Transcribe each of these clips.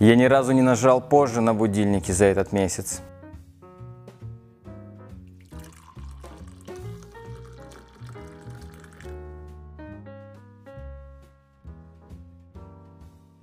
Я ни разу не нажал позже на будильнике за этот месяц.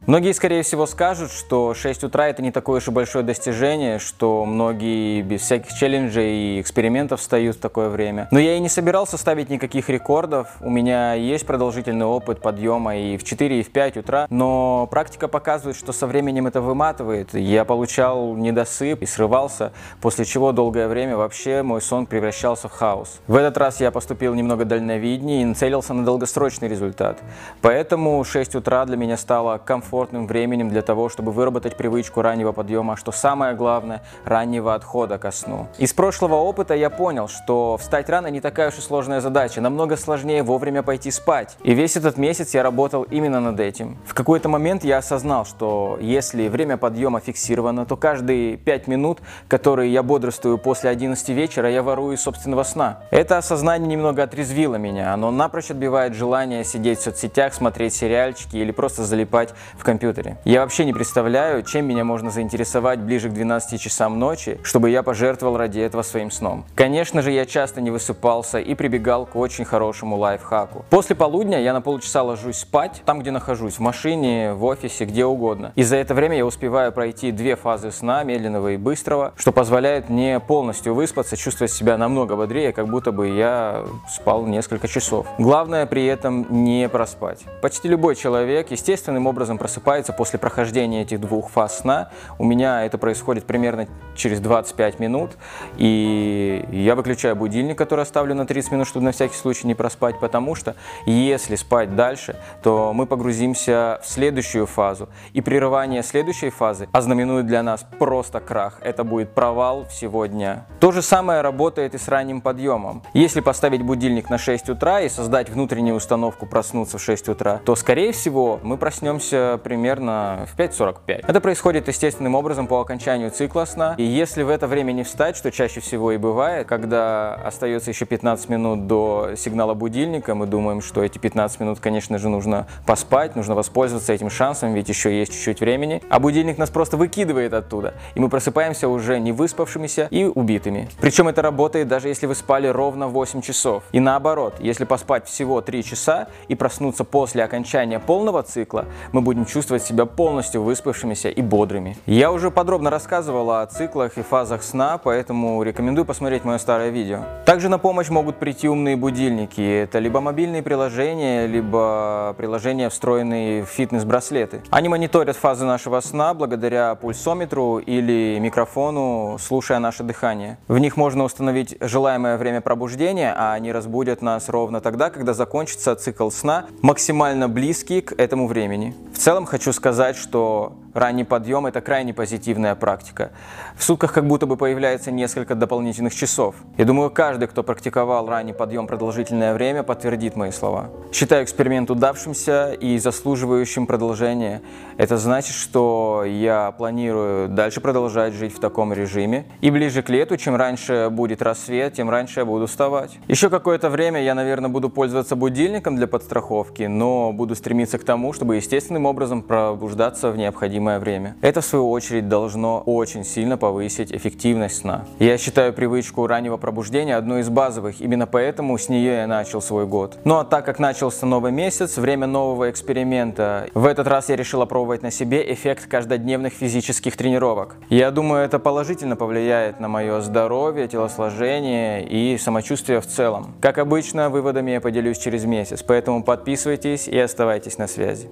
Многие, скорее всего, скажут, что 6 утра это не такое уж и большое достижение, что многие без всяких челленджей и экспериментов встают в такое время. Но я и не собирался ставить никаких рекордов. У меня есть продолжительный опыт подъема и в 4, и в 5 утра, но практика показывает, что со временем это выматывает. Я получал недосып и срывался, после чего долгое время вообще мой сон превращался в хаос. В этот раз я поступил немного дальновиднее и нацелился на долгосрочный результат. Поэтому 6 утра для меня стало комфортно комфортным временем для того, чтобы выработать привычку раннего подъема, что самое главное, раннего отхода ко сну. Из прошлого опыта я понял, что встать рано не такая уж и сложная задача, намного сложнее вовремя пойти спать. И весь этот месяц я работал именно над этим. В какой-то момент я осознал, что если время подъема фиксировано, то каждые 5 минут, которые я бодрствую после 11 вечера, я ворую собственного сна. Это осознание немного отрезвило меня, оно напрочь отбивает желание сидеть в соцсетях, смотреть сериальчики или просто залипать в компьютере. Я вообще не представляю, чем меня можно заинтересовать ближе к 12 часам ночи, чтобы я пожертвовал ради этого своим сном. Конечно же, я часто не высыпался и прибегал к очень хорошему лайфхаку. После полудня я на полчаса ложусь спать, там, где нахожусь, в машине, в офисе, где угодно. И за это время я успеваю пройти две фазы сна, медленного и быстрого, что позволяет мне полностью выспаться, чувствовать себя намного бодрее, как будто бы я спал несколько часов. Главное при этом не проспать. Почти любой человек естественным образом просыпается просыпается после прохождения этих двух фаз сна. У меня это происходит примерно через 25 минут. И я выключаю будильник, который оставлю на 30 минут, чтобы на всякий случай не проспать, потому что если спать дальше, то мы погрузимся в следующую фазу. И прерывание следующей фазы ознаменует для нас просто крах. Это будет провал всего дня. То же самое работает и с ранним подъемом. Если поставить будильник на 6 утра и создать внутреннюю установку проснуться в 6 утра, то, скорее всего, мы проснемся примерно в 5.45. Это происходит естественным образом по окончанию цикла сна. И если в это время не встать, что чаще всего и бывает, когда остается еще 15 минут до сигнала будильника, мы думаем, что эти 15 минут, конечно же, нужно поспать, нужно воспользоваться этим шансом, ведь еще есть чуть-чуть времени. А будильник нас просто выкидывает оттуда. И мы просыпаемся уже не выспавшимися и убитыми. Причем это работает даже если вы спали ровно 8 часов. И наоборот, если поспать всего 3 часа и проснуться после окончания полного цикла, мы будем чувствовать себя полностью выспавшимися и бодрыми. Я уже подробно рассказывал о циклах и фазах сна, поэтому рекомендую посмотреть мое старое видео. Также на помощь могут прийти умные будильники. Это либо мобильные приложения, либо приложения, встроенные в фитнес-браслеты. Они мониторят фазы нашего сна благодаря пульсометру или микрофону, слушая наше дыхание. В них можно установить желаемое время пробуждения, а они разбудят нас ровно тогда, когда закончится цикл сна, максимально близкий к этому времени. В целом хочу сказать, что ранний подъем – это крайне позитивная практика. В сутках как будто бы появляется несколько дополнительных часов. Я думаю, каждый, кто практиковал ранний подъем продолжительное время, подтвердит мои слова. Считаю эксперимент удавшимся и заслуживающим продолжения. Это значит, что я планирую дальше продолжать жить в таком режиме. И ближе к лету, чем раньше будет рассвет, тем раньше я буду вставать. Еще какое-то время я, наверное, буду пользоваться будильником для подстраховки, но буду стремиться к тому, чтобы естественным образом пробуждаться в необходимое время. Это, в свою очередь, должно очень сильно повысить эффективность сна. Я считаю привычку раннего пробуждения одной из базовых, именно поэтому с нее я начал свой год. Ну а так как начался новый месяц, время нового эксперимента, в этот раз я решил опробовать на себе эффект каждодневных физических тренировок. Я думаю, это положительно повлияет на мое здоровье, телосложение и самочувствие в целом. Как обычно, выводами я поделюсь через месяц, поэтому подписывайтесь и оставайтесь на связи.